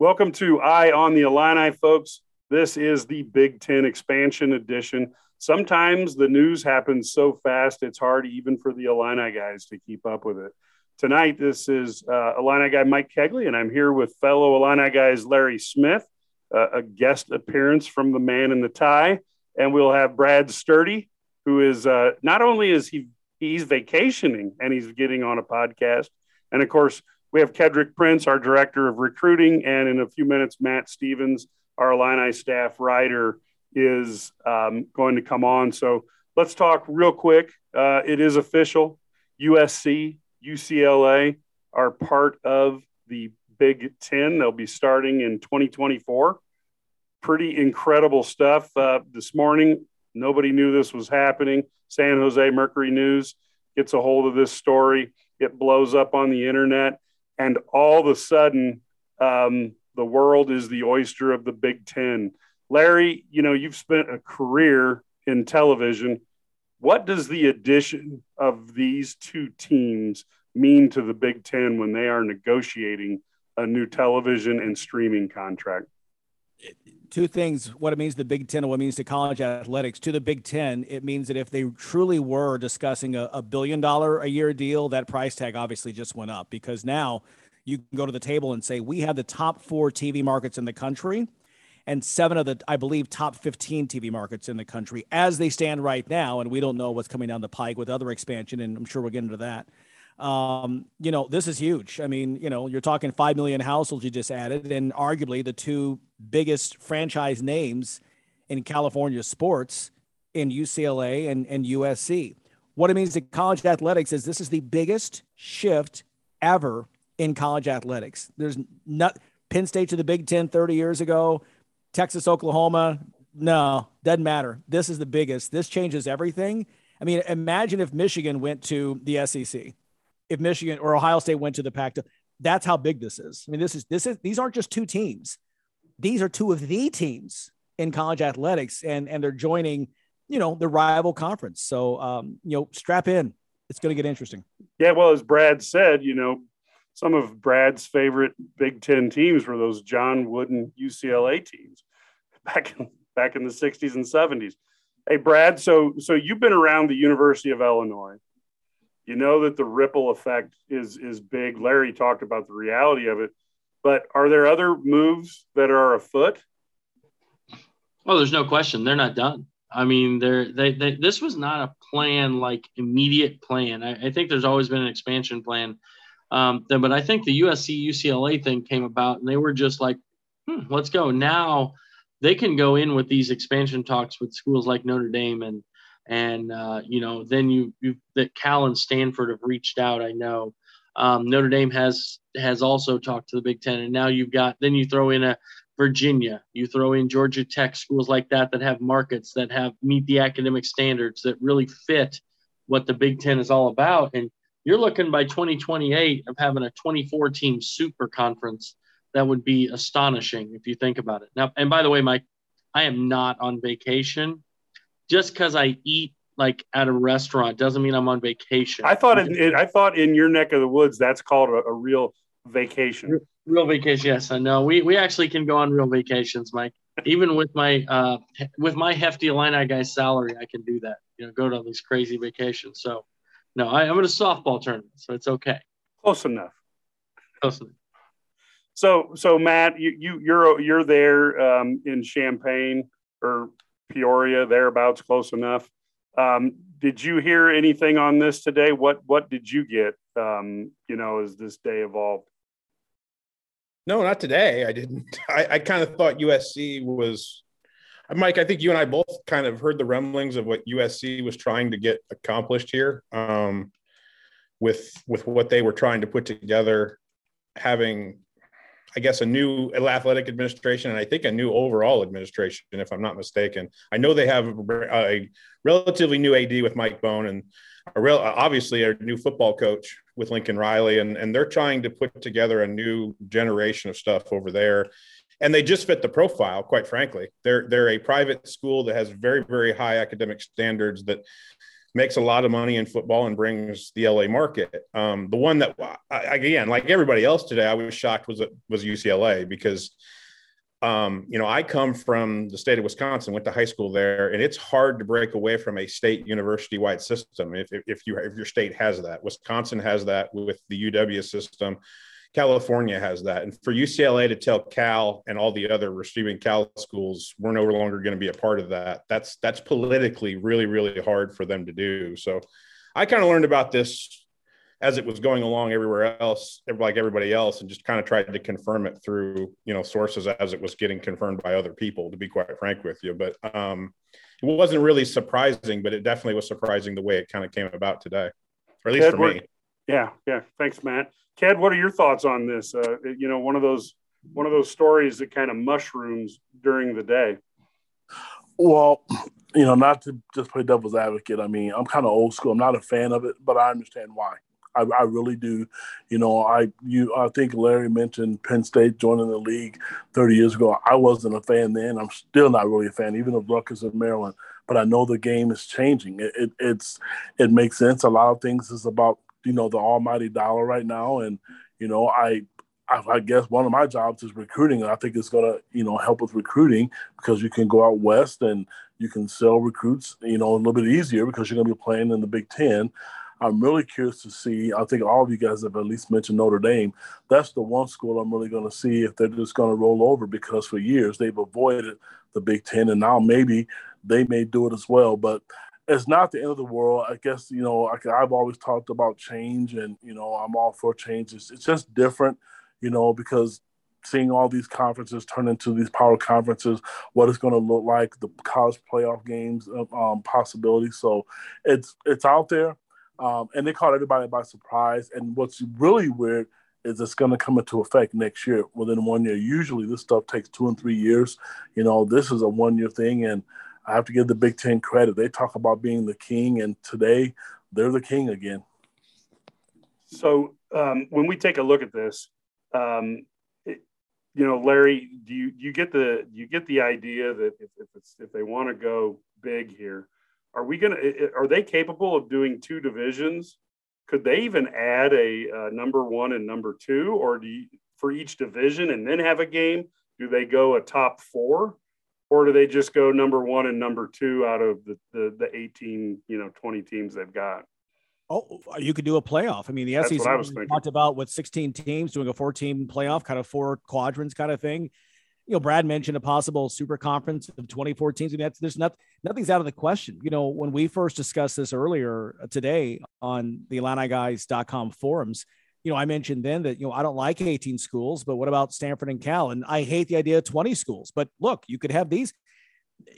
Welcome to Eye on the Illini, folks. This is the Big Ten expansion edition. Sometimes the news happens so fast, it's hard even for the Illini guys to keep up with it. Tonight, this is uh, Illini guy Mike Kegley, and I'm here with fellow Illini guys Larry Smith, uh, a guest appearance from the man in the tie, and we'll have Brad Sturdy, who is uh, not only is he he's vacationing and he's getting on a podcast, and of course we have Kedrick Prince, our director of recruiting, and in a few minutes Matt Stevens, our Illini staff writer, is um, going to come on. So let's talk real quick. Uh, it is official. USC, UCLA are part of the Big Ten. They'll be starting in 2024. Pretty incredible stuff. Uh, this morning, nobody knew this was happening. San Jose Mercury News gets a hold of this story. It blows up on the internet and all of a sudden um, the world is the oyster of the Big Ten. Larry, you know, you've spent a career in television. What does the addition of these two teams mean to the Big Ten when they are negotiating a new television and streaming contract? Two things what it means to the Big Ten and what it means to college athletics. To the Big Ten, it means that if they truly were discussing a, a billion dollar a year deal, that price tag obviously just went up because now you can go to the table and say, we have the top four TV markets in the country and seven of the, I believe, top 15 TV markets in the country as they stand right now. And we don't know what's coming down the pike with other expansion. And I'm sure we'll get into that um, you know, this is huge. I mean, you know, you're talking 5 million households you just added, and arguably the two biggest franchise names in California sports in UCLA and, and USC. What it means to college athletics is this is the biggest shift ever in college athletics. There's not Penn State to the Big Ten 30 years ago, Texas, Oklahoma. No, doesn't matter. This is the biggest. This changes everything. I mean, imagine if Michigan went to the SEC if Michigan or Ohio State went to the Pac. That's how big this is. I mean, this is this is these aren't just two teams; these are two of the teams in college athletics, and and they're joining, you know, the rival conference. So, um, you know, strap in. It's going to get interesting. Yeah, well, as Brad said, you know, some of Brad's favorite Big Ten teams were those John Wooden UCLA teams back in back in the '60s and '70s. Hey, Brad, so so you've been around the University of Illinois you know that the ripple effect is is big. Larry talked about the reality of it, but are there other moves that are afoot? Well, there's no question they're not done. I mean, they're they, they this was not a plan like immediate plan. I, I think there's always been an expansion plan. Um, but I think the USC UCLA thing came about, and they were just like, hmm, let's go now. They can go in with these expansion talks with schools like Notre Dame and and uh, you know then you you that Cal and Stanford have reached out. I know um, Notre Dame has has also talked to the Big Ten, and now you've got then you throw in a Virginia, you throw in Georgia Tech, schools like that that have markets that have meet the academic standards that really fit what the Big Ten is all about, and you're looking by 2028 of having a 24 team super conference. That would be astonishing if you think about it. Now, and by the way, Mike, I am not on vacation just because I eat like at a restaurant doesn't mean I'm on vacation. I thought in, in I thought in your neck of the woods that's called a, a real vacation. Real vacation, yes. I know. We we actually can go on real vacations, Mike. Even with my uh with my hefty Illini guy salary, I can do that. You know, go to these crazy vacations. So no, I, I'm in a softball tournament, so it's okay. Close enough. Close enough. So so Matt, you you you're you're there um, in Champaign or Peoria, thereabouts, close enough. Um, did you hear anything on this today? What what did you get? Um, you know, as this day evolved. No, not today. I didn't. I, I kind of thought USC was. Mike, I think you and I both kind of heard the rumblings of what USC was trying to get accomplished here, um, with with what they were trying to put together, having I guess, a new athletic administration and I think a new overall administration, if I'm not mistaken. I know they have a relatively new AD with Mike Bohn and a real, uh, obviously a new football coach with Lincoln Riley, and, and they're trying to put together a new generation of stuff over there. And they just fit the profile, quite frankly. They're they're a private school that has very very high academic standards that makes a lot of money in football and brings the LA market. Um, the one that I, again, like everybody else today, I was shocked was was UCLA because um, you know I come from the state of Wisconsin, went to high school there, and it's hard to break away from a state university wide system if, if you if your state has that. Wisconsin has that with the UW system. California has that. And for UCLA to tell Cal and all the other receiving Cal schools we're no longer going to be a part of that, that's that's politically really, really hard for them to do. So I kind of learned about this as it was going along everywhere else, like everybody else, and just kind of tried to confirm it through, you know, sources as it was getting confirmed by other people, to be quite frank with you. But um, it wasn't really surprising, but it definitely was surprising the way it kind of came about today, or at least Edward, for me. Yeah, yeah. Thanks, Matt. Ked, what are your thoughts on this? Uh, you know, one of those one of those stories that kind of mushrooms during the day. Well, you know, not to just play devil's advocate. I mean, I'm kind of old school. I'm not a fan of it, but I understand why. I, I, really do. You know, I you I think Larry mentioned Penn State joining the league 30 years ago. I wasn't a fan then. I'm still not really a fan, even of Rutgers and Maryland. But I know the game is changing. It, it, it's it makes sense. A lot of things is about you know the almighty dollar right now, and you know I, I, guess one of my jobs is recruiting, and I think it's gonna you know help with recruiting because you can go out west and you can sell recruits you know a little bit easier because you're gonna be playing in the Big Ten. I'm really curious to see. I think all of you guys have at least mentioned Notre Dame. That's the one school I'm really going to see if they're just going to roll over because for years they've avoided the Big Ten, and now maybe they may do it as well. But it's not the end of the world. I guess you know I, have always talked about change, and you know I'm all for change. It's, it's just different, you know, because seeing all these conferences turn into these power conferences, what it's going to look like, the college playoff games uh, um, possibilities. So it's it's out there, um, and they caught everybody by surprise. And what's really weird is it's going to come into effect next year within one year. Usually this stuff takes two and three years. You know, this is a one year thing, and I have to give the Big Ten credit. They talk about being the king, and today they're the king again. So um, when we take a look at this, um, it, you know, Larry, do you you get the you get the idea that if if, if they want to go big here, are we gonna are they capable of doing two divisions? Could they even add a, a number one and number two, or do you, for each division and then have a game? Do they go a top four? Or do they just go number one and number two out of the, the, the 18, you know, 20 teams they've got? Oh, uh, you could do a playoff. I mean, the That's SEC talked about with 16 teams doing a four team playoff, kind of four quadrants kind of thing. You know, Brad mentioned a possible super conference of 24 teams. I mean, that's, there's nothing, nothing's out of the question. You know, when we first discussed this earlier uh, today on the IlliniGuys.com forums, you know, I mentioned then that, you know, I don't like 18 schools, but what about Stanford and Cal? And I hate the idea of 20 schools. But look, you could have these.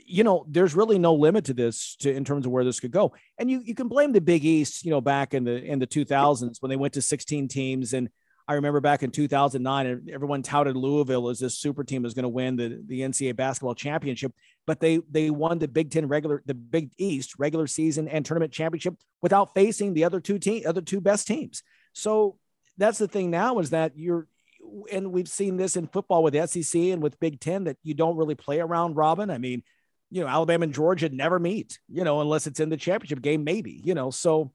You know, there's really no limit to this to in terms of where this could go. And you you can blame the Big East, you know, back in the in the 2000s when they went to 16 teams and I remember back in 2009, everyone touted Louisville as this super team is going to win the, the NCAA basketball championship, but they they won the Big Ten regular, the Big East regular season and tournament championship without facing the other two team, other two best teams. So that's the thing now is that you're and we've seen this in football with SEC and with Big Ten that you don't really play a round robin. I mean, you know, Alabama and Georgia never meet, you know, unless it's in the championship game, maybe, you know. So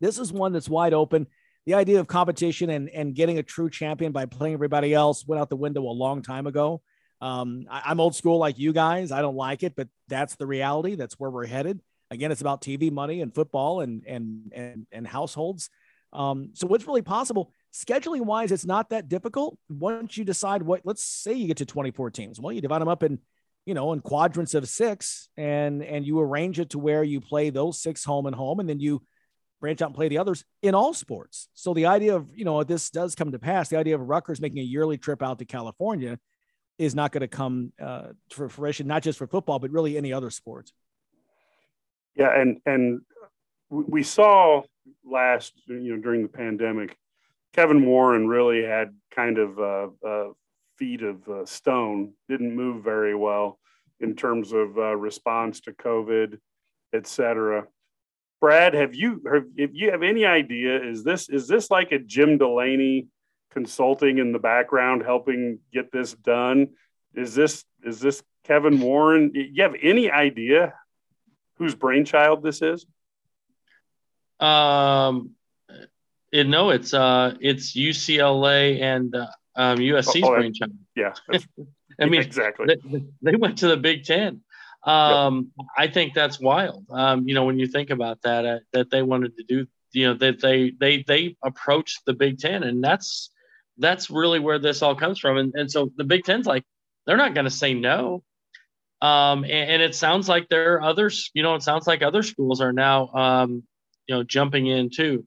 this is one that's wide open. The idea of competition and, and getting a true champion by playing everybody else went out the window a long time ago. Um, I, I'm old school like you guys. I don't like it, but that's the reality. That's where we're headed. Again, it's about TV money and football and and and and households. Um, so what's really possible scheduling wise, it's not that difficult. Once you decide what, let's say you get to 24 teams, well, you divide them up in, you know, in quadrants of six and, and you arrange it to where you play those six home and home, and then you branch out and play the others in all sports. So the idea of, you know, this does come to pass, the idea of Rutgers making a yearly trip out to California is not going to come uh, for fruition, not just for football, but really any other sports. Yeah. And, and we saw last, you know, during the pandemic, Kevin Warren really had kind of uh, uh, feet of uh, stone, didn't move very well in terms of uh, response to COVID, et cetera. Brad, have you have, if you have any idea, is this is this like a Jim Delaney consulting in the background helping get this done? Is this is this Kevin Warren? You have any idea whose brainchild this is? Um, it, no, it's uh, it's UCLA and uh, um, USC's oh, brainchild. Yeah, I mean exactly. They, they, went to the Big Ten. Um, yep. I think that's wild. Um, you know, when you think about that, uh, that they wanted to do, you know, that they they they approached the Big Ten, and that's that's really where this all comes from. And and so the Big Ten's like, they're not going to say no. Um, and, and, it sounds like there are others, you know, it sounds like other schools are now, um, you know, jumping in too.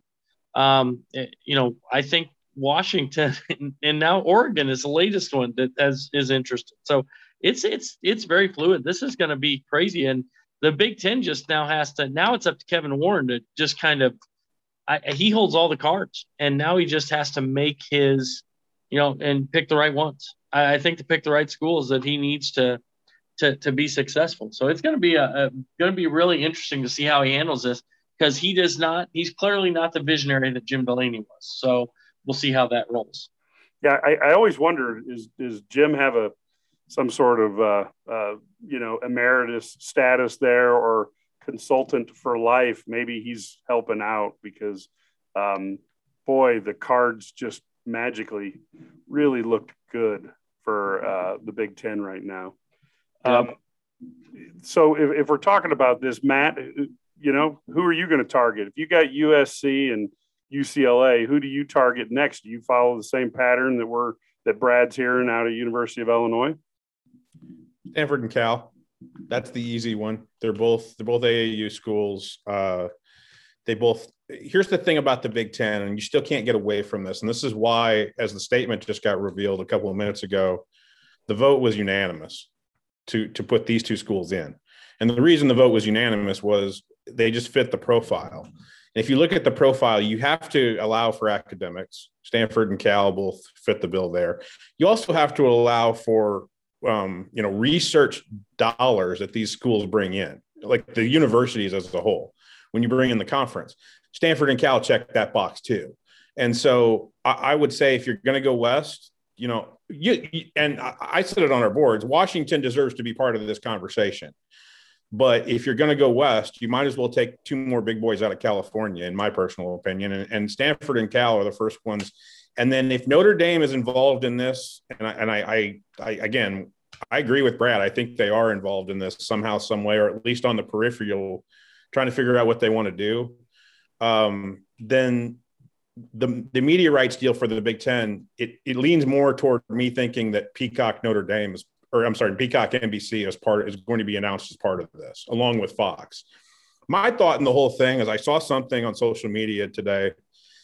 Um, eh, you know, I think Washington and now Oregon is the latest one that has, is interested. So it's it's it's very fluid. This is going to be crazy, and the Big Ten just now has to. Now it's up to Kevin Warren to just kind of. I, he holds all the cards, and now he just has to make his, you know, and pick the right ones. I, I think to pick the right schools that he needs to to, to be successful. So it's going to be a, a going to be really interesting to see how he handles this because he does not. He's clearly not the visionary that Jim Delaney was. So we'll see how that rolls. Yeah, I, I always wonder is does Jim have a some sort of uh, uh, you know emeritus status there or consultant for life? Maybe he's helping out because um, boy, the cards just magically really looked good for uh, the Big Ten right now. Um, so if, if, we're talking about this, Matt, you know, who are you going to target? If you got USC and UCLA, who do you target next? Do you follow the same pattern that we're that Brad's hearing out of University of Illinois? Stanford and Cal. That's the easy one. They're both they're both AAU schools. Uh, they both. Here's the thing about the Big Ten, and you still can't get away from this. And this is why, as the statement just got revealed a couple of minutes ago, the vote was unanimous to to put these two schools in. And the reason the vote was unanimous was they just fit the profile. And if you look at the profile, you have to allow for academics. Stanford and Cal both fit the bill there. You also have to allow for um, you know research dollars that these schools bring in, like the universities as a whole. When you bring in the conference, Stanford and Cal check that box too. And so I, I would say if you're going to go west, you know, you, and I, I said it on our boards. Washington deserves to be part of this conversation. But if you're going to go west, you might as well take two more big boys out of California, in my personal opinion. And, and Stanford and Cal are the first ones. And then if Notre Dame is involved in this, and I, and I, I, I again, I agree with Brad. I think they are involved in this somehow, some way, or at least on the peripheral, trying to figure out what they want to do. Um, then the the media rights deal for the Big Ten it it leans more toward me thinking that Peacock Notre Dame is or I'm sorry, Peacock NBC as part is going to be announced as part of this, along with Fox. My thought in the whole thing is I saw something on social media today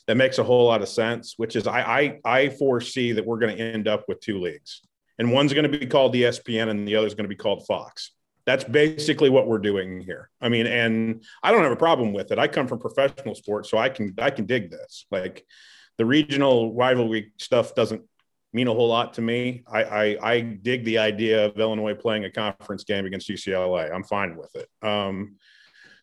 that makes a whole lot of sense, which is I I, I foresee that we're going to end up with two leagues, and one's going to be called the ESPN, and the other is going to be called Fox. That's basically what we're doing here. I mean, and I don't have a problem with it. I come from professional sports, so I can I can dig this. Like the regional rivalry stuff doesn't mean a whole lot to me. I, I, I dig the idea of Illinois playing a conference game against UCLA. I'm fine with it. Um,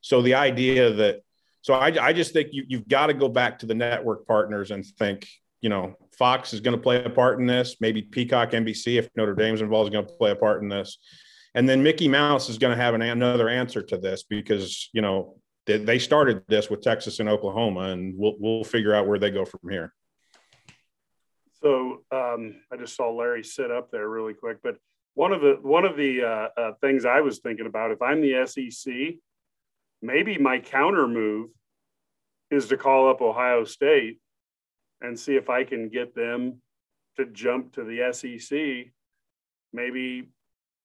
so the idea that so I, I just think you, you've got to go back to the network partners and think, you know, Fox is going to play a part in this. Maybe Peacock, NBC, if Notre Dame's involved, is going to play a part in this. And then Mickey Mouse is going to have an, another answer to this because you know they, they started this with Texas and Oklahoma, and we'll we'll figure out where they go from here. So um, I just saw Larry sit up there really quick, but one of the one of the uh, uh, things I was thinking about, if I'm the SEC, maybe my counter move is to call up Ohio State and see if I can get them to jump to the SEC. Maybe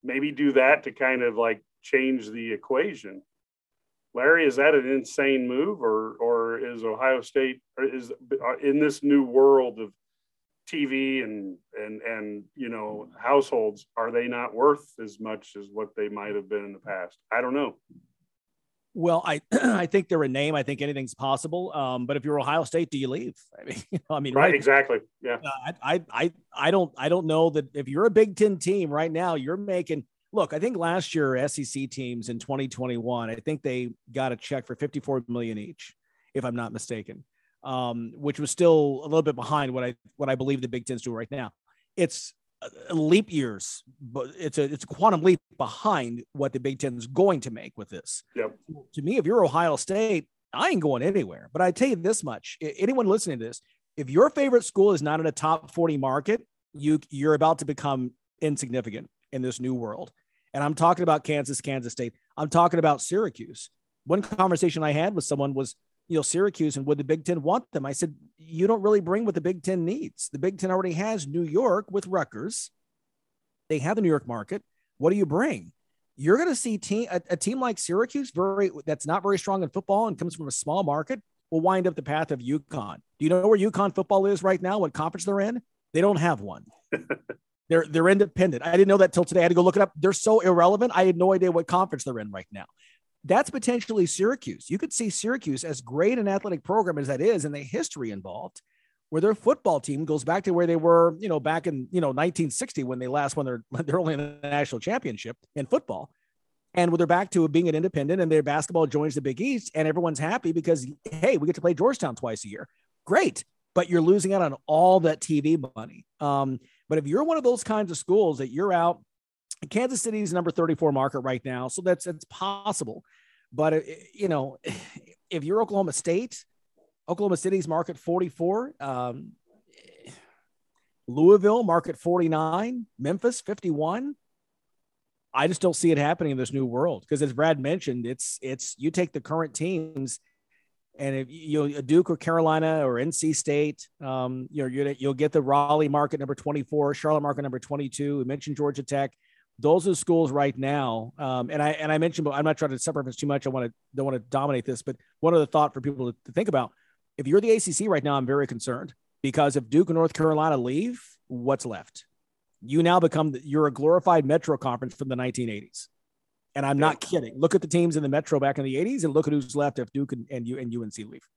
maybe do that to kind of like change the equation. Larry, is that an insane move, or or is Ohio State is uh, in this new world of TV and and and you know households are they not worth as much as what they might have been in the past? I don't know. Well, I I think they're a name. I think anything's possible. Um, but if you're Ohio State, do you leave? I mean, you know, I mean, right, right, exactly. Yeah. Uh, I, I I don't I don't know that if you're a Big Ten team right now, you're making. Look, I think last year SEC teams in 2021, I think they got a check for 54 million each, if I'm not mistaken um, which was still a little bit behind what I what I believe the Big Ten's doing right now. It's leap years, but it's a it's a quantum leap behind what the Big Ten is going to make with this. Yep. To me, if you're Ohio State, I ain't going anywhere. But I tell you this much: anyone listening to this, if your favorite school is not in a top 40 market, you you're about to become insignificant in this new world. And I'm talking about Kansas, Kansas State. I'm talking about Syracuse. One conversation I had with someone was, you know, Syracuse and would the Big Ten want them? I said, you don't really bring what the Big Ten needs. The Big Ten already has New York with Rutgers. They have the New York market. What do you bring? You're going to see team, a, a team like Syracuse, very that's not very strong in football and comes from a small market, will wind up the path of UConn. Do you know where UConn football is right now? What conference they're in? They don't have one. they're they're independent. I didn't know that till today. I had to go look it up. They're so irrelevant. I had no idea what conference they're in right now. That's potentially Syracuse. You could see Syracuse as great an athletic program as that is, and the history involved, where their football team goes back to where they were, you know, back in you know 1960 when they last won their they're only national championship in football. And where they're back to being an independent and their basketball joins the Big East and everyone's happy because, hey, we get to play Georgetown twice a year. Great. But you're losing out on all that TV money. Um, but if you're one of those kinds of schools that you're out, Kansas City is number 34 market right now. So that's, that's possible. But, uh, you know, if you're Oklahoma State, Oklahoma City's market 44, um, Louisville market 49, Memphis 51. I just don't see it happening in this new world because, as Brad mentioned, it's it's you take the current teams, and if you know Duke or Carolina or NC State, um, you know you're, you'll get the Raleigh market number 24, Charlotte market number 22. We mentioned Georgia Tech. Those are schools right now, um, and I and I mentioned, but I'm not trying to separate this too much. I want to don't want to dominate this, but one other thought for people to, to think about: if you're the ACC right now, I'm very concerned because if Duke and North Carolina leave, what's left? you now become you're a glorified metro conference from the 1980s and i'm not kidding look at the teams in the metro back in the 80s and look at who's left if duke and, and you and unc leave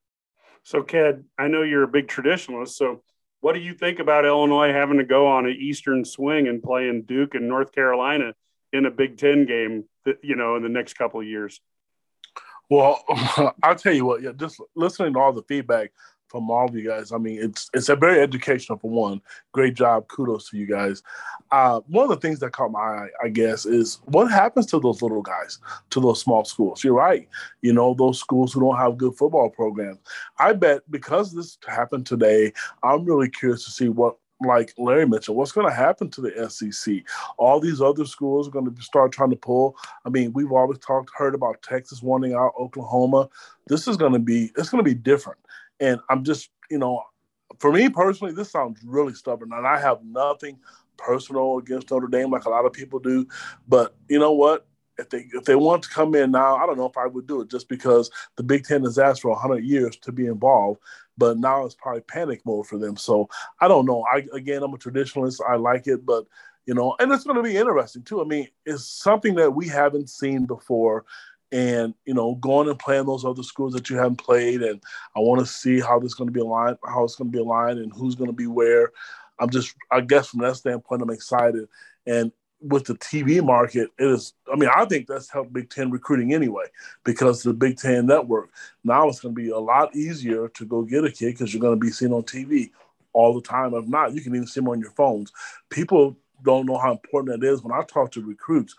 so ked i know you're a big traditionalist so what do you think about illinois having to go on an eastern swing and playing duke and north carolina in a big ten game you know in the next couple of years? Well i'll tell you what just listening to all the feedback from all of you guys. I mean, it's it's a very educational for one. Great job. Kudos to you guys. Uh, one of the things that caught my eye, I guess, is what happens to those little guys, to those small schools. You're right. You know, those schools who don't have good football programs. I bet because this happened today, I'm really curious to see what like Larry mentioned, what's going to happen to the SEC? All these other schools are going to start trying to pull. I mean, we've always talked, heard about Texas wanting out Oklahoma. This is going to be, it's going to be different. And I'm just, you know, for me personally, this sounds really stubborn, and I have nothing personal against Notre Dame like a lot of people do. But you know what? If they if they want to come in now, I don't know if I would do it just because the Big Ten has asked for 100 years to be involved, but now it's probably panic mode for them. So I don't know. I again, I'm a traditionalist. I like it, but you know, and it's going to be interesting too. I mean, it's something that we haven't seen before and you know going and playing those other schools that you haven't played and i want to see how this is going to be aligned how it's going to be aligned and who's going to be where. I'm just i guess from that standpoint i'm excited. And with the tv market it is i mean i think that's helped big ten recruiting anyway because the big ten network. Now it's going to be a lot easier to go get a kid because you're going to be seen on tv all the time. If not you can even see them on your phones. People don't know how important that is when i talk to recruits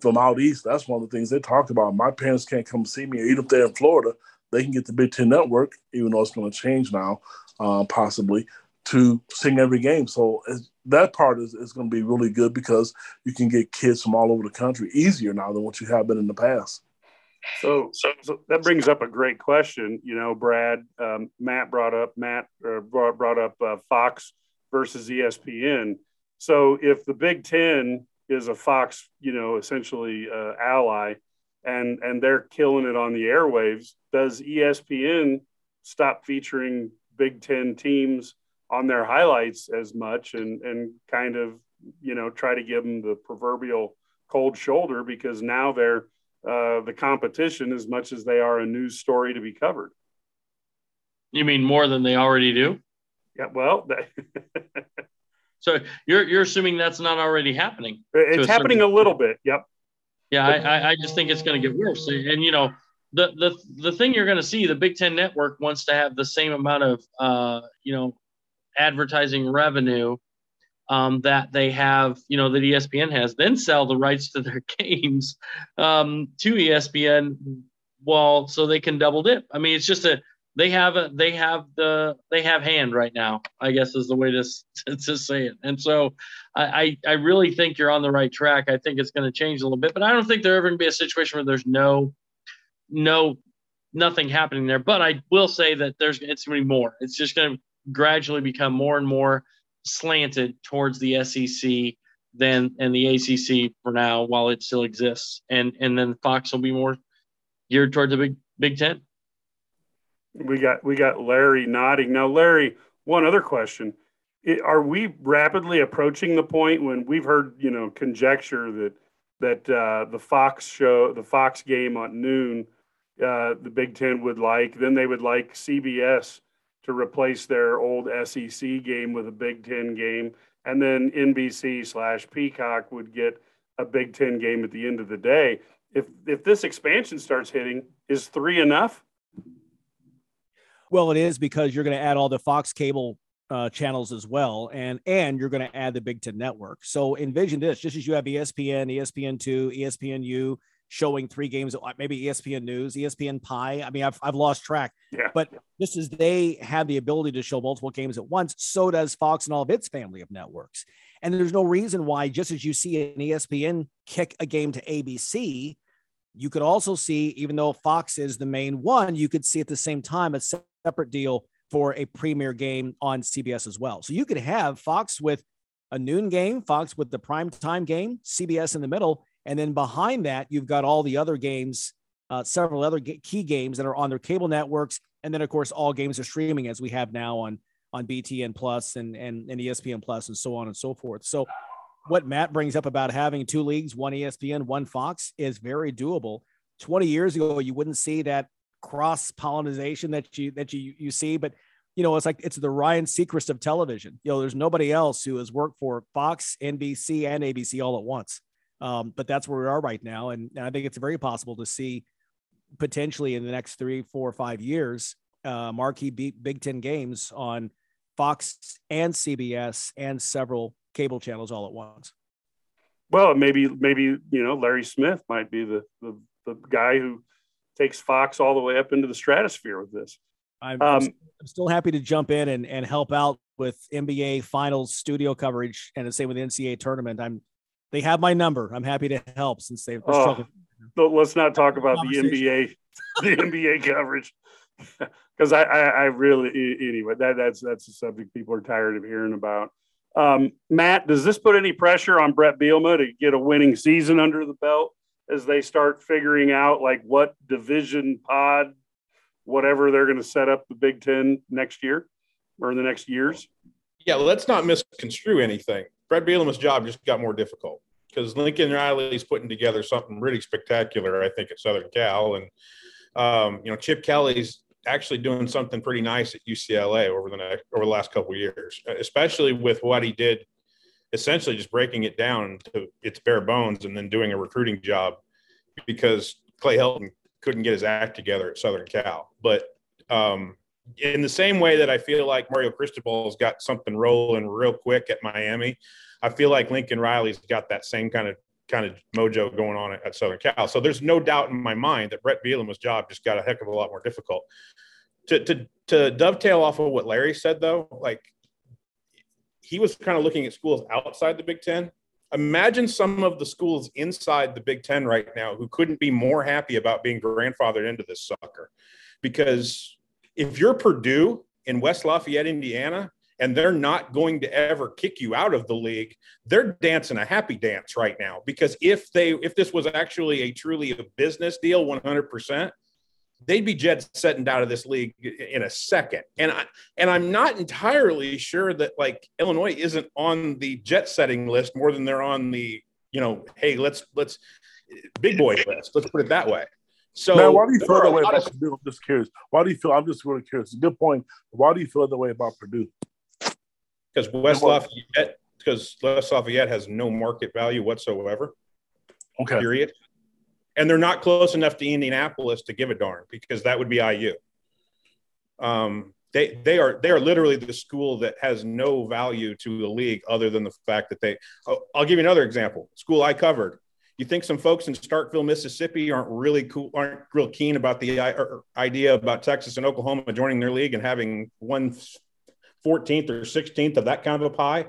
from out east, that's one of the things they talk about. My parents can't come see me, or even if they're in Florida, they can get the Big Ten Network, even though it's going to change now, uh, possibly, to sing every game. So that part is, is going to be really good because you can get kids from all over the country easier now than what you have been in the past. So, so, so that brings up a great question. You know, Brad, um, Matt brought up Matt uh, brought, brought up uh, Fox versus ESPN. So, if the Big Ten is a Fox, you know, essentially uh, ally, and and they're killing it on the airwaves. Does ESPN stop featuring Big Ten teams on their highlights as much, and and kind of you know try to give them the proverbial cold shoulder because now they're uh, the competition as much as they are a news story to be covered. You mean more than they already do? Yeah, well, So you're you're assuming that's not already happening. It's a happening a little bit. Yep. Yeah, I, I just think it's going to get worse. And you know, the the the thing you're going to see, the Big Ten Network wants to have the same amount of uh, you know advertising revenue um, that they have, you know, that ESPN has, then sell the rights to their games um, to ESPN well, so they can double dip. I mean, it's just a they have a they have the they have hand right now. I guess is the way to to say it. And so I I, really think you're on the right track. I think it's going to change a little bit, but I don't think there ever going to be a situation where there's no no nothing happening there. But I will say that there's it's going to be more. It's just going to gradually become more and more slanted towards the SEC than and the ACC for now while it still exists. And and then Fox will be more geared towards the Big Big Ten. We got we got Larry nodding now. Larry, one other question: Are we rapidly approaching the point when we've heard you know conjecture that that uh, the Fox show, the Fox game on noon, uh, the Big Ten would like, then they would like CBS to replace their old SEC game with a Big Ten game, and then NBC slash Peacock would get a Big Ten game at the end of the day. If if this expansion starts hitting, is three enough? Well, it is because you're going to add all the Fox cable uh, channels as well, and and you're going to add the Big Ten network. So envision this: just as you have ESPN, ESPN two, ESPNU showing three games, maybe ESPN News, ESPN Pie. I mean, I've I've lost track. Yeah. But just as they have the ability to show multiple games at once, so does Fox and all of its family of networks. And there's no reason why, just as you see an ESPN kick a game to ABC, you could also see, even though Fox is the main one, you could see at the same time a separate deal for a premier game on CBS as well. So you could have Fox with a noon game, Fox with the prime time game, CBS in the middle, and then behind that you've got all the other games, uh, several other key games that are on their cable networks, and then of course all games are streaming as we have now on on BTN Plus and and, and ESPN Plus and so on and so forth. So what Matt brings up about having two leagues, one ESPN, one Fox, is very doable. 20 years ago, you wouldn't see that cross pollination that you that you you see, but you know, it's like it's the Ryan Seacrest of television. You know, there's nobody else who has worked for Fox, NBC, and ABC all at once. Um, but that's where we are right now, and, and I think it's very possible to see potentially in the next three, four, five years, uh, marquee Big Ten games on Fox and CBS and several cable channels all at once. Well, maybe maybe you know Larry Smith might be the the, the guy who takes Fox all the way up into the stratosphere with this. I'm, um, I'm still happy to jump in and, and help out with NBA finals studio coverage and the same with the NCAA tournament. I'm they have my number. I'm happy to help since they've oh, let's not talk about the NBA the NBA coverage because I, I, I really anyway that that's that's a subject people are tired of hearing about. Um, Matt, does this put any pressure on Bret Bielema to get a winning season under the belt as they start figuring out like what division pod, whatever they're going to set up the Big Ten next year or in the next years? Yeah, let's not misconstrue anything. Bret Bielema's job just got more difficult because Lincoln Riley's putting together something really spectacular, I think, at Southern Cal, and um, you know Chip Kelly's actually doing something pretty nice at UCLA over the next over the last couple years, especially with what he did, essentially just breaking it down to its bare bones and then doing a recruiting job because Clay Helton couldn't get his act together at Southern Cal. But um, in the same way that I feel like Mario Cristobal's got something rolling real quick at Miami, I feel like Lincoln Riley's got that same kind of kind of mojo going on at, Southern Cal. So there's no doubt in my mind that Bret Bielema's job just got a heck of a lot more difficult. To, to, to dovetail off of what Larry said, though, like he was kind of looking at schools outside the Big Ten. Imagine some of the schools inside the Big Ten right now who couldn't be more happy about being grandfathered into this sucker. Because if you're Purdue in West Lafayette, Indiana, and they're not going to ever kick you out of the league they're dancing a happy dance right now because if they if this was actually a truly a business deal 100% they'd be jet setting out of this league in a second and i and i'm not entirely sure that like illinois isn't on the jet setting list more than they're on the you know hey let's let's big boy list let's put it that way so Man, why do you feel that way about of, Purdue? I'm just curious. Why do you feel? I'm just really curious. Good point. Why do you feel that way about Purdue? because West Lafayette because West Lafayette has no market value whatsoever. Okay. Period. And they're not close enough to Indianapolis to give a darn because that would be IU. Um, they they are they are literally the school that has no value to the league other than the fact that they. Oh, I'll give you another example. School I covered, you think some folks in Starkville, Mississippi aren't really cool, aren't real keen about the idea about Texas and Oklahoma joining their league and having one 14th or 16th of that kind of a pie?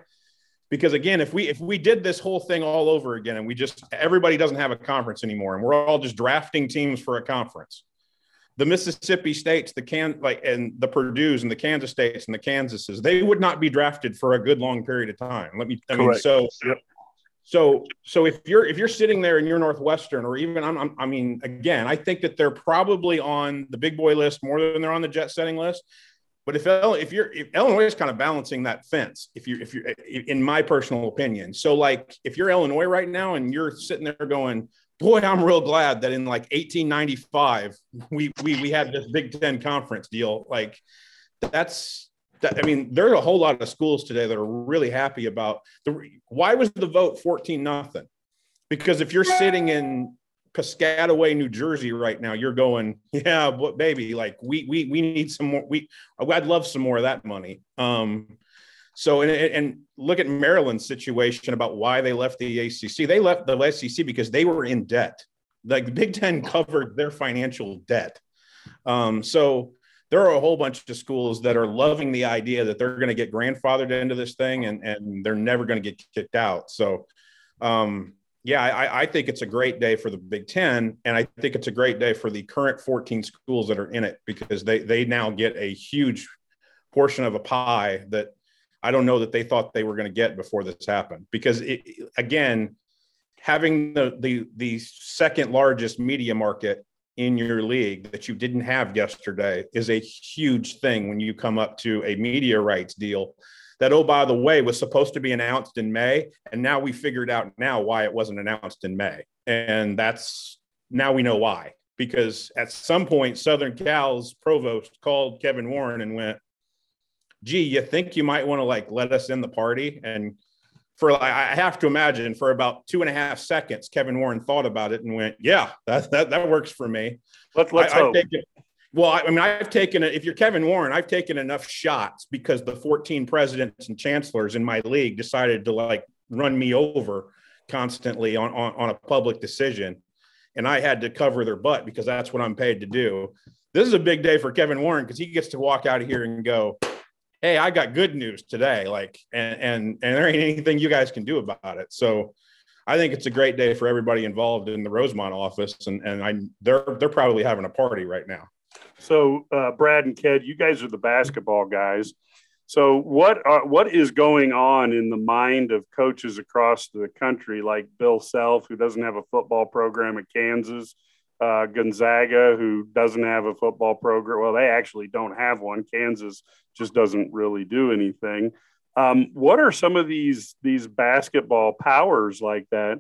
Because again, if we if we did this whole thing all over again and we just everybody doesn't have a conference anymore and we're all just drafting teams for a conference, the Mississippi states, the can like and the Purdue's and the Kansas states and the Kansases, they would not be drafted for a good long period of time. Let me I Correct. mean so yep. So, so if you're if you're sitting there and you're Northwestern, or even I'm, I'm, i mean, again, I think that they're probably on the big boy list more than they're on the jet setting list. But if if you're if Illinois is kind of balancing that fence, if you if you eh, eh, in my personal opinion, so like if you're Illinois right now and you're sitting there going, boy, I'm real glad that in like 1895 we we we had this Big Ten conference deal. Like that's that, I mean, there are a whole lot of schools today that are really happy about the. Why was the vote fourteen nothing? Because if you're sitting in Piscataway, New Jersey, right now, you're going, yeah, what baby? Like we we we need some more. We I'd love some more of that money. Um, so and and look at Maryland's situation about why they left the ACC. They left the SEC because they were in debt. Like the Big Ten covered their financial debt. Um, so there are a whole bunch of schools that are loving the idea that they're going to get grandfathered into this thing and, and they're never going to get kicked out. So, um, yeah, I, I, think it's a great day for the Big Ten, and I think it's a great day for the current 14 schools that are in it because they they now get a huge portion of a pie that I don't know that they thought they were going to get before this happened. Because it, again, having the the the second largest media market in your league that you didn't have yesterday is a huge thing when you come up to a media rights deal that oh by the way was supposed to be announced in may and now we figured out now why it wasn't announced in may and that's now we know why because at some point southern cal's provost called kevin warren and went gee you think you might want to like let us in the party and for I have to imagine for about two and a half seconds, Kevin Warren thought about it and went, "Yeah, that that, that works for me." Let's let's I, hope. Taken, well, I, mean, I've taken it. If you're Kevin Warren, I've taken enough shots because the 14 presidents and chancellors in my league decided to like run me over constantly on on, on a public decision, and I had to cover their butt because that's what I'm paid to do. This is a big day for Kevin Warren because he gets to walk out of here and go, hey, I got good news today. Like, and, and, and there ain't anything you guys can do about it. So I think it's a great day for everybody involved in the Rosemont office. And, and I, they're, they're probably having a party right now. So uh, Brad and Ked, you guys are the basketball guys. So what are, what is going on in the mind of coaches across the country, like Bill Self, who doesn't have a football program at Kansas, uh, Gonzaga, who doesn't have a football program. Well, they actually don't have one. Kansas just doesn't really do anything. Um, what are some of these these basketball powers like that?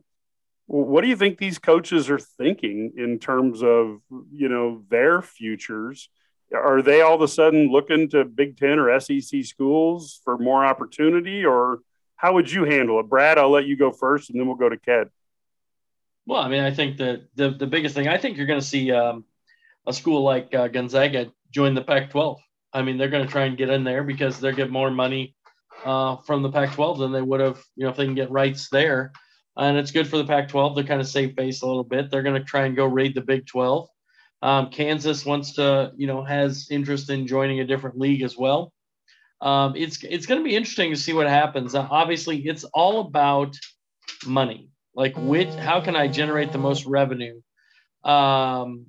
What do you think these coaches are thinking in terms of you know their futures? Are they all of a sudden looking to Big Ten or SEC schools for more opportunity, or how would you handle it, Brad? I'll let you go first, and then we'll go to Ked. Well, I mean, I think that the the biggest thing I think you're going to see um, a school like uh, Gonzaga join the Pac-12. I mean, they're going to try and get in there because they get more money uh, from the Pac-12 than they would have, you know, if they can get rights there. And it's good for the Pac-12 to kind of save face a little bit. They're going to try and go raid the Big 12. Um, Kansas wants to, you know, has interest in joining a different league as well. Um, it's it's going to be interesting to see what happens. Obviously, it's all about money. Like, which how can I generate the most revenue um,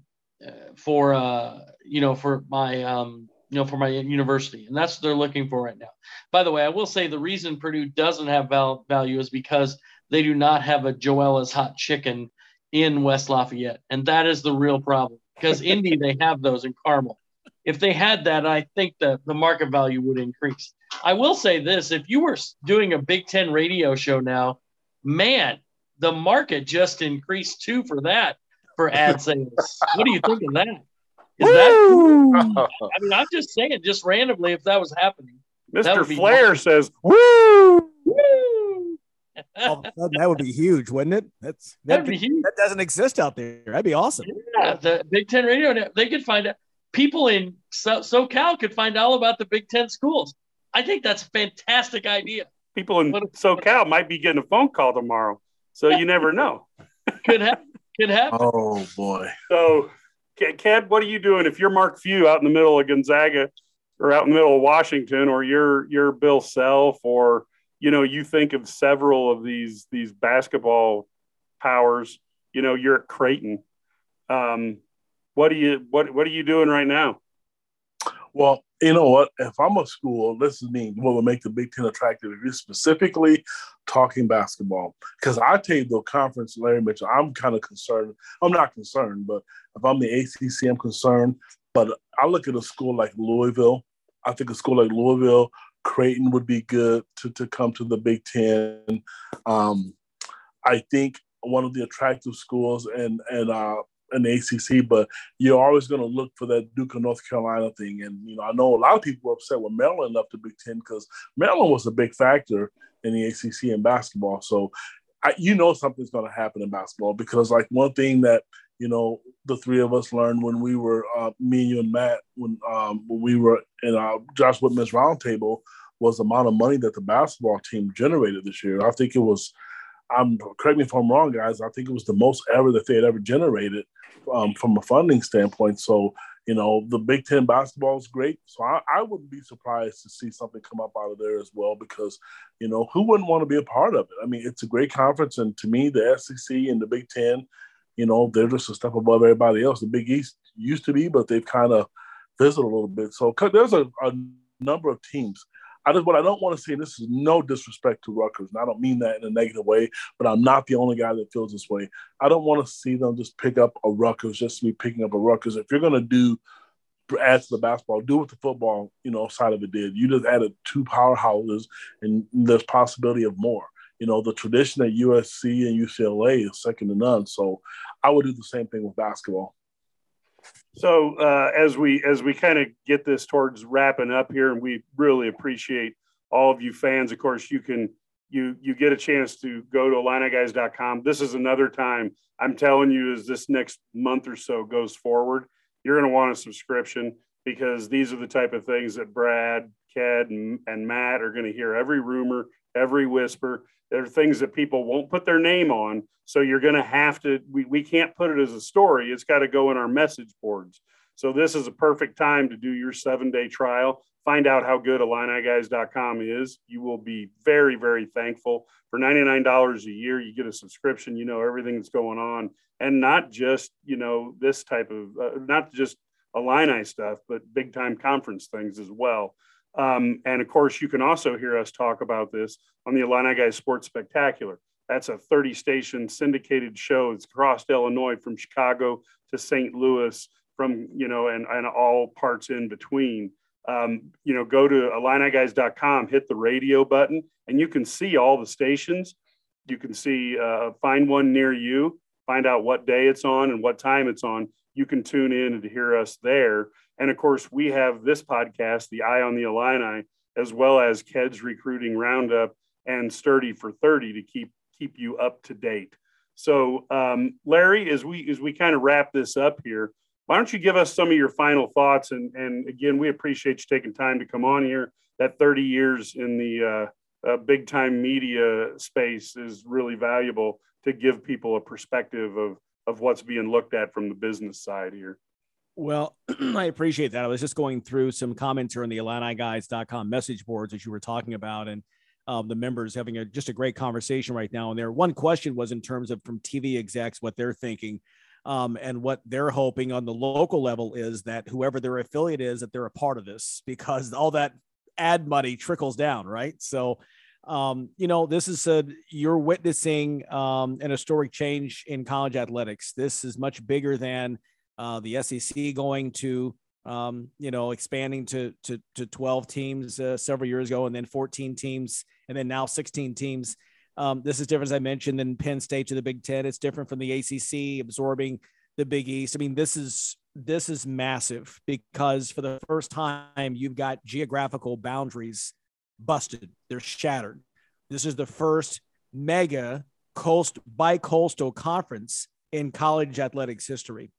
for uh, you know for my um, you know, for my university. And that's what they're looking for right now. By the way, I will say the reason Purdue doesn't have val- value is because they do not have a Joella's hot chicken in West Lafayette. And that is the real problem because Indy, they have those in Carmel. If they had that, I think that the market value would increase. I will say this if you were doing a Big Ten radio show now, man, the market just increased too for that for ad sales. what do you think of that? Is Woo! that? I mean, I'm just saying, just randomly, if that was happening, Mr. Flair says, "Woo!" Woo! All of a sudden, that would be huge, wouldn't it? That's that'd that, be huge. That doesn't exist out there. That'd be awesome. Yeah, the Big Ten Radio, they could find out. People in so- SoCal could find all about the Big Ten schools. I think that's a fantastic idea. People in SoCal might be getting a phone call tomorrow, so you never know. could happen. Could happen. Oh boy. So, Ked, what are you doing if you're Mark Few out in the middle of Gonzaga or out in the middle of Washington, or you're you're Bill Self, or you know you think of several of these these basketball powers. You know, you're at Creighton. Um, what are you what what are you doing right now? Well, you know what? If I'm a school, this is me. What will make the Big Ten attractive? If you're specifically talking basketball, because I you the conference, Larry Mitchell, I'm kind of concerned. I'm not concerned, but if I'm the ACC, I'm concerned. But I look at a school like Louisville. I think a school like Louisville, Creighton would be good to, to come to the Big Ten. Um, I think one of the attractive schools and and uh, in the ACC, but you're always going to look for that Duke of North Carolina thing. And you know, I know a lot of people were upset when Maryland left the Big Ten because Maryland was a big factor in the ACC in basketball. So, I, you know, something's going to happen in basketball because, like, one thing that you know the three of us learned when we were uh, me, you, and Matt when um, when we were in our Josh Whitman's roundtable was the amount of money that the basketball team generated this year. I think it was. I'm correct me if I'm wrong, guys. I think it was the most ever that they had ever generated um, from a funding standpoint. So, you know, the Big Ten basketball is great. So I, I, wouldn't be surprised to see something come up out of there as well because, you know, who wouldn't want to be a part of it? I mean, it's a great conference. And to me, the SEC and the Big Ten, you know, they're just a step above everybody else. The Big East used to be, but they've kind of fizzled a little bit. So there's a, a number of teams I just what I don't want to and this is no disrespect to Rutgers, and I don't mean that in a negative way, but I'm not the only guy that feels this way. I don't want to see them just pick up a Rutgers just to be picking up a Rutgers. If you're gonna do add to the basketball, do what the football, you know, side of it did. You just added two powerhouses and there's possibility of more. You know, the tradition at USC and UCLA is second to none. So I would do the same thing with basketball. So uh, as we as we kind of get this towards wrapping up here, and we really appreciate all of you fans. Of course, you can you you get a chance to go to IlliniGuys.com. This is another time I'm telling you, as this next month or so goes forward, you're going to want a subscription because these are the type of things that Brad, Ked, and, and Matt are going to hear every rumor, every whisper. There are things that people won't put their name on. So you're going to have to, we, we can't put it as a story. It's got to go in our message boards. So this is a perfect time to do your seven day trial. Find out how good IlliniGuys.com is. You will be very, very thankful. For $99 a year, you get a subscription. You know everything that's going on, and not just you know this type of, uh, not just Illini stuff, but big time conference things as well. Um, and of course, you can also hear us talk about this on the Illini Guys Sports Spectacular. That's a 30 station syndicated show. It's across Illinois from Chicago to St. Louis, from, you know, and, and all parts in between. Um, you know, go to IlliniGuys.com, hit the radio button, and you can see all the stations. You can see, uh, find one near you, find out what day it's on and what time it's on. You can tune in and hear us there. And of course, we have this podcast, The Eye on the Illini, as well as Ked's Recruiting Roundup and Sturdy for 30 to keep keep you up to date. So, um, Larry, as we as we kind of wrap this up here, why don't you give us some of your final thoughts? And and again, we appreciate you taking time to come on here. That 30 years in the uh, uh, big time media space is really valuable to give people a perspective of of what's being looked at from the business side here. Well, I appreciate that. I was just going through some comments here on the IlliniGuys.com message boards as you were talking about, and um, the members having a, just a great conversation right now. And there, one question was in terms of from TV execs what they're thinking, um, and what they're hoping on the local level is that whoever their affiliate is, that they're a part of this because all that ad money trickles down, right? So, um, you know, this is a you're witnessing um, an historic change in college athletics. This is much bigger than uh, the SEC going to um, you know expanding to to, to 12 teams uh, several years ago and then 14 teams and then now 16 teams. Um, this is different, as I mentioned, than Penn State to the Big Ten. It's different from the ACC absorbing the Big East. I mean, this is this is massive because for the first time you've got geographical boundaries busted. They're shattered. This is the first mega coast by coastal conference in college athletics history.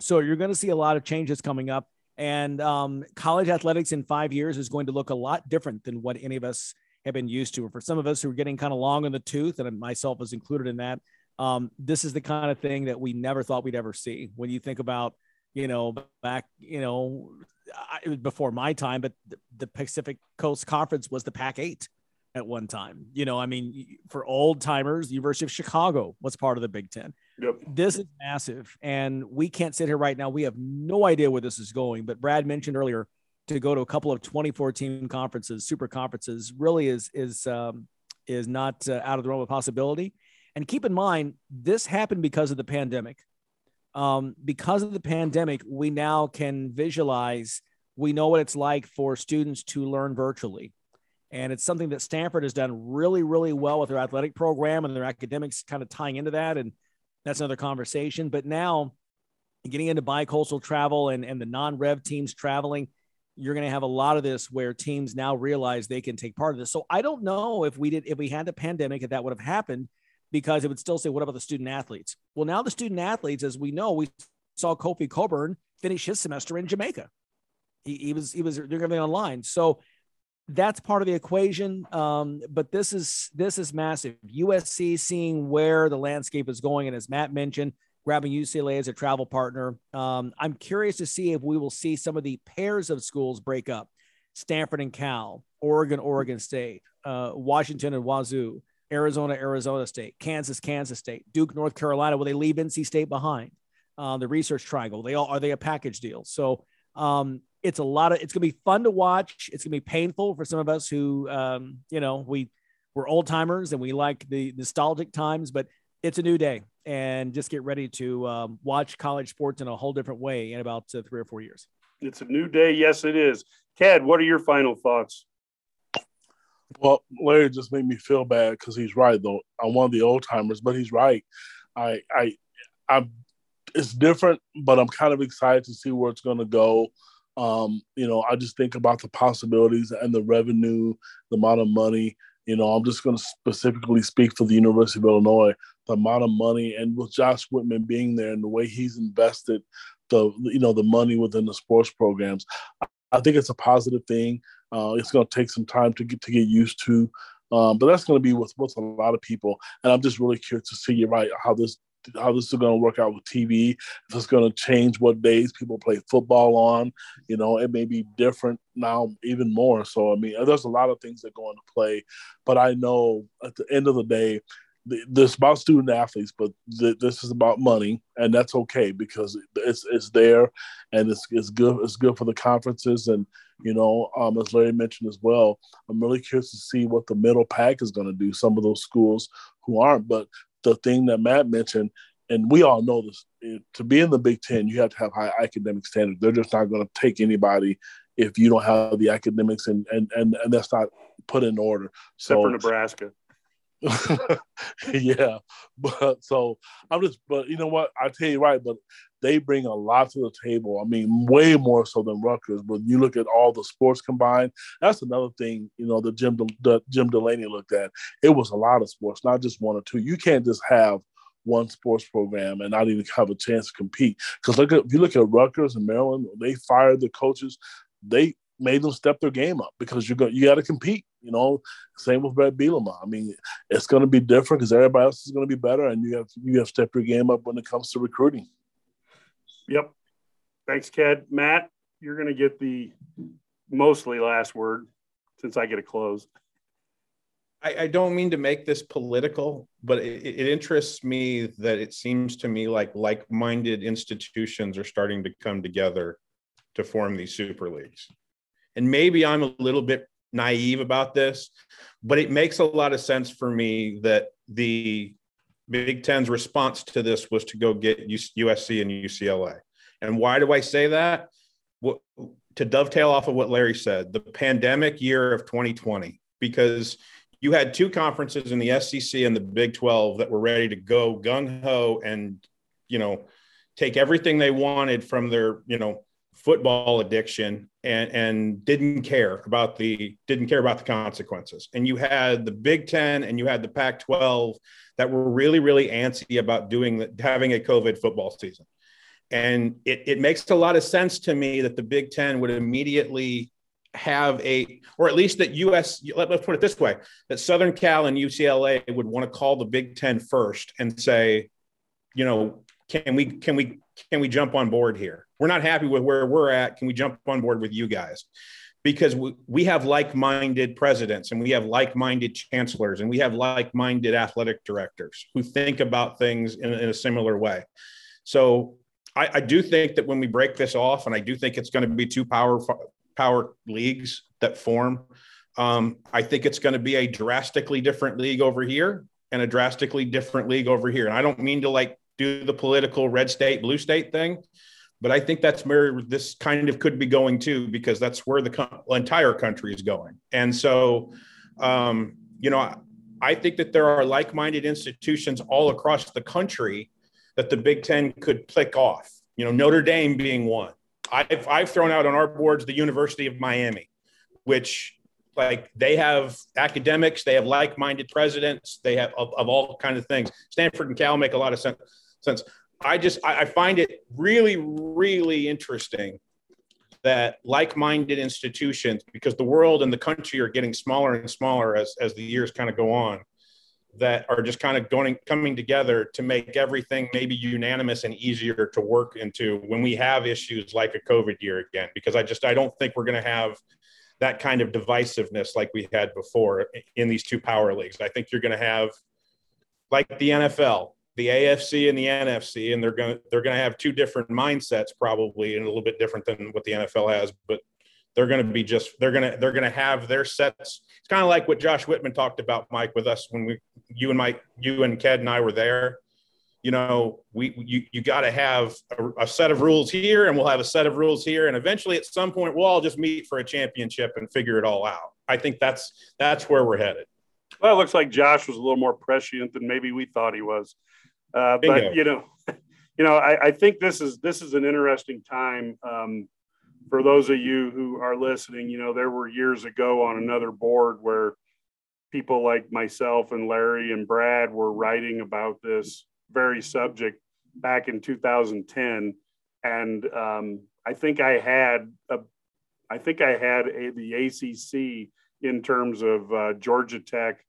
So you're going to see a lot of changes coming up. And um, college athletics in five years is going to look a lot different than what any of us have been used to. And for some of us who are getting kind of long in the tooth, and myself is included in that, Um, this is the kind of thing that we never thought we'd ever see. When you think about, you know, back, you know, I, before my time, but the, the Pacific Coast Conference was the Pac Eight at one time. You know, I mean, for old timers, University of Chicago was part of the Big Ten. Yep. This is massive, and we can't sit here right now. We have no idea where this is going. But Brad mentioned earlier to go to a couple of 2014 conferences, super conferences, really is is um, is not uh, out of the realm of possibility. And keep in mind, this happened because of the pandemic. Um, because of the pandemic, we now can visualize. We know what it's like for students to learn virtually. And it's something that Stanford has done really, really well with their athletic program and their academics kind of tying into that. And that's another conversation. But now getting into bicoastal travel and, and the non-rev teams traveling, you're going to have a lot of this where teams now realize they can take part of this. So I don't know if we did, if we had the pandemic, if that would have happened because it would still say, what about the student athletes? Well, now the student athletes, as we know, we saw Kofi Cockburn finish his semester in Jamaica. He, he was, he was doing everything online. So that's part of the equation. Um, but this is this is massive. USC seeing where the landscape is going, and as Matt mentioned, grabbing UCLA as a travel partner. Um, I'm curious to see if we will see some of the pairs of schools break up: Stanford and Cal, Oregon, Oregon State, uh, Washington and Wazoo, Arizona, Arizona State, Kansas, Kansas State, Duke, North Carolina. Will they leave NC State behind? Uh, the Research Triangle. They all are they a package deal? So um, it's a lot of it's gonna be fun to watch. It's gonna be painful for some of us who um, you know we we're old timers and we like the nostalgic times, but it's a new day and just get ready to um, watch college sports in a whole different way in about uh, three or four years. It's a new day. Yes, it is. Ked, what are your final thoughts? Well, Larry just made me feel bad because he's right though. I'm one of the old timers, but he's right. I I I'm it's different, but I'm kind of excited to see where it's going to go. Um, you know, I just think about the possibilities and the revenue, the amount of money. You know, I'm just going to specifically speak for the University of Illinois, the amount of money, and with Josh Whitman being there and the way he's invested the you know the money within the sports programs, I think it's a positive thing. Uh, it's going to take some time to get to get used to, um, but that's going to be with with a lot of people. And I'm just really curious to see you right how this how this is going to work out with TV. If it's going to change what days people play football on, you know, it may be different now, even more. So, I mean, there's a lot of things that go into play, but I know at the end of the day, this about student athletes, but th- this is about money, and that's okay because it's it's there, and it's it's good it's good for the conferences, and you know, um, as Larry mentioned as well, I'm really curious to see what the middle pack is going to do. Some of those schools who aren't, but the thing that Matt mentioned, and we all know this, to be in the Big Ten, you have to have high academic standards. They're just not going to take anybody if you don't have the academics and and and, and that's not put in order. Except so, for Nebraska. yeah, but so I'm just, but you know what? I tell you right, but they bring a lot to the table. I mean, way more so than Rutgers. When you look at all the sports combined, that's another thing. You know, the Jim the Jim Delany looked at. It was a lot of sports, not just one or two. You can't just have one sports program and not even have a chance to compete. Because look at if you look at Rutgers and Maryland, they fired the coaches. They made them step their game up because you got you got to compete. You know, same with Bret Bielema. I mean, it's going to be different because everybody else is going to be better, and you have you have to step your game up when it comes to recruiting. Yep. Thanks, Ked. Matt, you're going to get the mostly last word since I get a close. I, I don't mean to make this political, but it, it interests me that it seems to me like like-minded institutions are starting to come together to form these super leagues. And maybe I'm a little bit naive about this, but it makes a lot of sense for me that the Big Ten's response to this was to go get USC and UCLA. And why do I say that? What, to dovetail off of what Larry said, the pandemic year of 2020, because you had two conferences in the SEC and the Big 12 that were ready to go gung ho and, you know, take everything they wanted from their, you know, football addiction and and didn't care about the didn't care about the consequences. And you had the big 10 and you had the pac 12 that were really really antsy about doing having a covid football season. And it, it makes a lot of sense to me that the big 10 would immediately have a, or at least that US, let, us put it this way, that Southern Cal and UCLA would want to call the Big Ten first and say, you know, can we, can we, can we jump on board here? We're not happy with where we're at. Can we jump on board with you guys? Because we, we have like-minded presidents and we have like-minded chancellors and we have like-minded athletic directors who think about things in, in a similar way. So I, I, do think that when we break this off, and I do think it's going to be two power power leagues that form. Um, I think it's going to be a drastically different league over here and a drastically different league over here. And I don't mean to like do the political red state, blue state thing, but I think that's where this kind of could be going too, because that's where the co- entire country is going. And so, um, you know, I, I think that there are like minded institutions all across the country that the Big Ten could pick off, you know, Notre Dame being one. I've I've thrown out on our boards the University of Miami, which like they have academics, they have like-minded presidents, they have of, of all kind of things. Stanford and Cal make a lot of sense. Sense. I just I, I find it really really interesting that like-minded institutions, because the world and the country are getting smaller and smaller as as the years kind of go on, that are just kind of going coming together to make everything maybe unanimous and easier to work into when we have issues like a covid year again because i just i don't think we're going to have that kind of divisiveness like we had before in these two power leagues i think you're going to have like the nfl the afc and the nfc and they're going to they're going to have two different mindsets probably and a little bit different than what the nfl has but they're going to be just they're going to they're going to have their sets. It's kind of like what josh whitman talked about mike with us when we you and mike you and ked and i were there. You know we you, you got to have a, a, set of rules here and we'll have a set of rules here and eventually at some point we'll all just meet for a championship and figure it all out. I think that's that's where we're headed. Well it looks like josh was a little more prescient than maybe we thought he was uh, but you know you know I, I think this is this is an interesting time um, for those of you who are listening, you know, there were years ago on another board where people like myself and Larry and Brad were writing about this very subject back in 2010. And um, I think I had a, I think I had a, the ACC in terms of uh, Georgia Tech,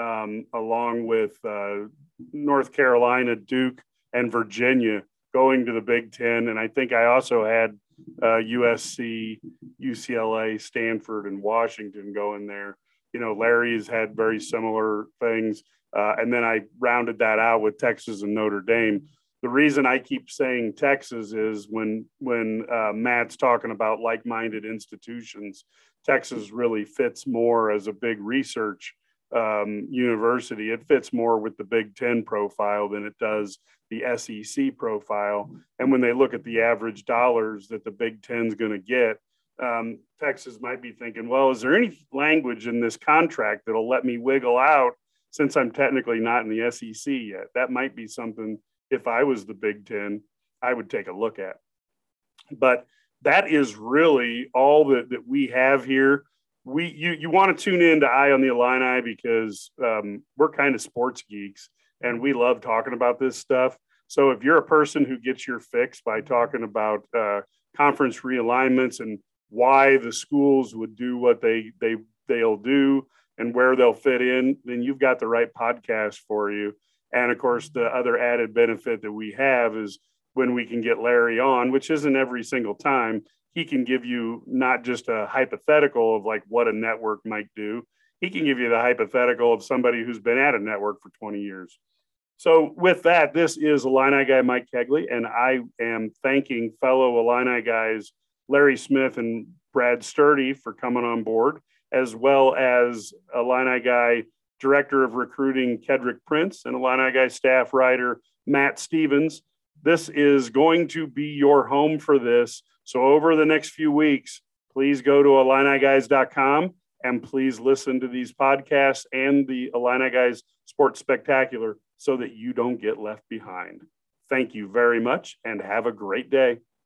um, along with uh, North Carolina, Duke, and Virginia going to the Big Ten. And I think I also had uh, USC, UCLA, Stanford, and Washington going there. You know, Larry's had very similar things. Uh, and then I rounded that out with Texas and Notre Dame. The reason I keep saying Texas is when when uh, Matt's talking about like-minded institutions, Texas really fits more as a big research um, university. It fits more with the Big Ten profile than it does the SEC profile. And when they look at the average dollars that the Big Ten's going to get, um, Texas might be thinking, well, is there any language in this contract that'll let me wiggle out since I'm technically not in the SEC yet? That might be something, if I was the Big Ten, I would take a look at. But that is really all that, that we have here we you you want to tune in to Eye on the Illini because um, we're kind of sports geeks and we love talking about this stuff. So if you're a person who gets your fix by talking about uh, conference realignments and why the schools would do what they they they'll do and where they'll fit in, then you've got the right podcast for you. And of course, the other added benefit that we have is when we can get Larry on, which isn't every single time, he can give you not just a hypothetical of like what a network might do. He can give you the hypothetical of somebody who's been at a network for 20 years. So, with that, this is Illini guy Mike Kegley, and I am thanking fellow Illini guys Larry Smith and Brad Sturdy for coming on board, as well as Illini guy Director of Recruiting Kedrick Prince and Illini guy staff writer Matt Stevens. This is going to be your home for this. So over the next few weeks, please go to IlliniGuys.com and please listen to these podcasts and the Illini Guys Sports Spectacular so that you don't get left behind. Thank you very much and have a great day.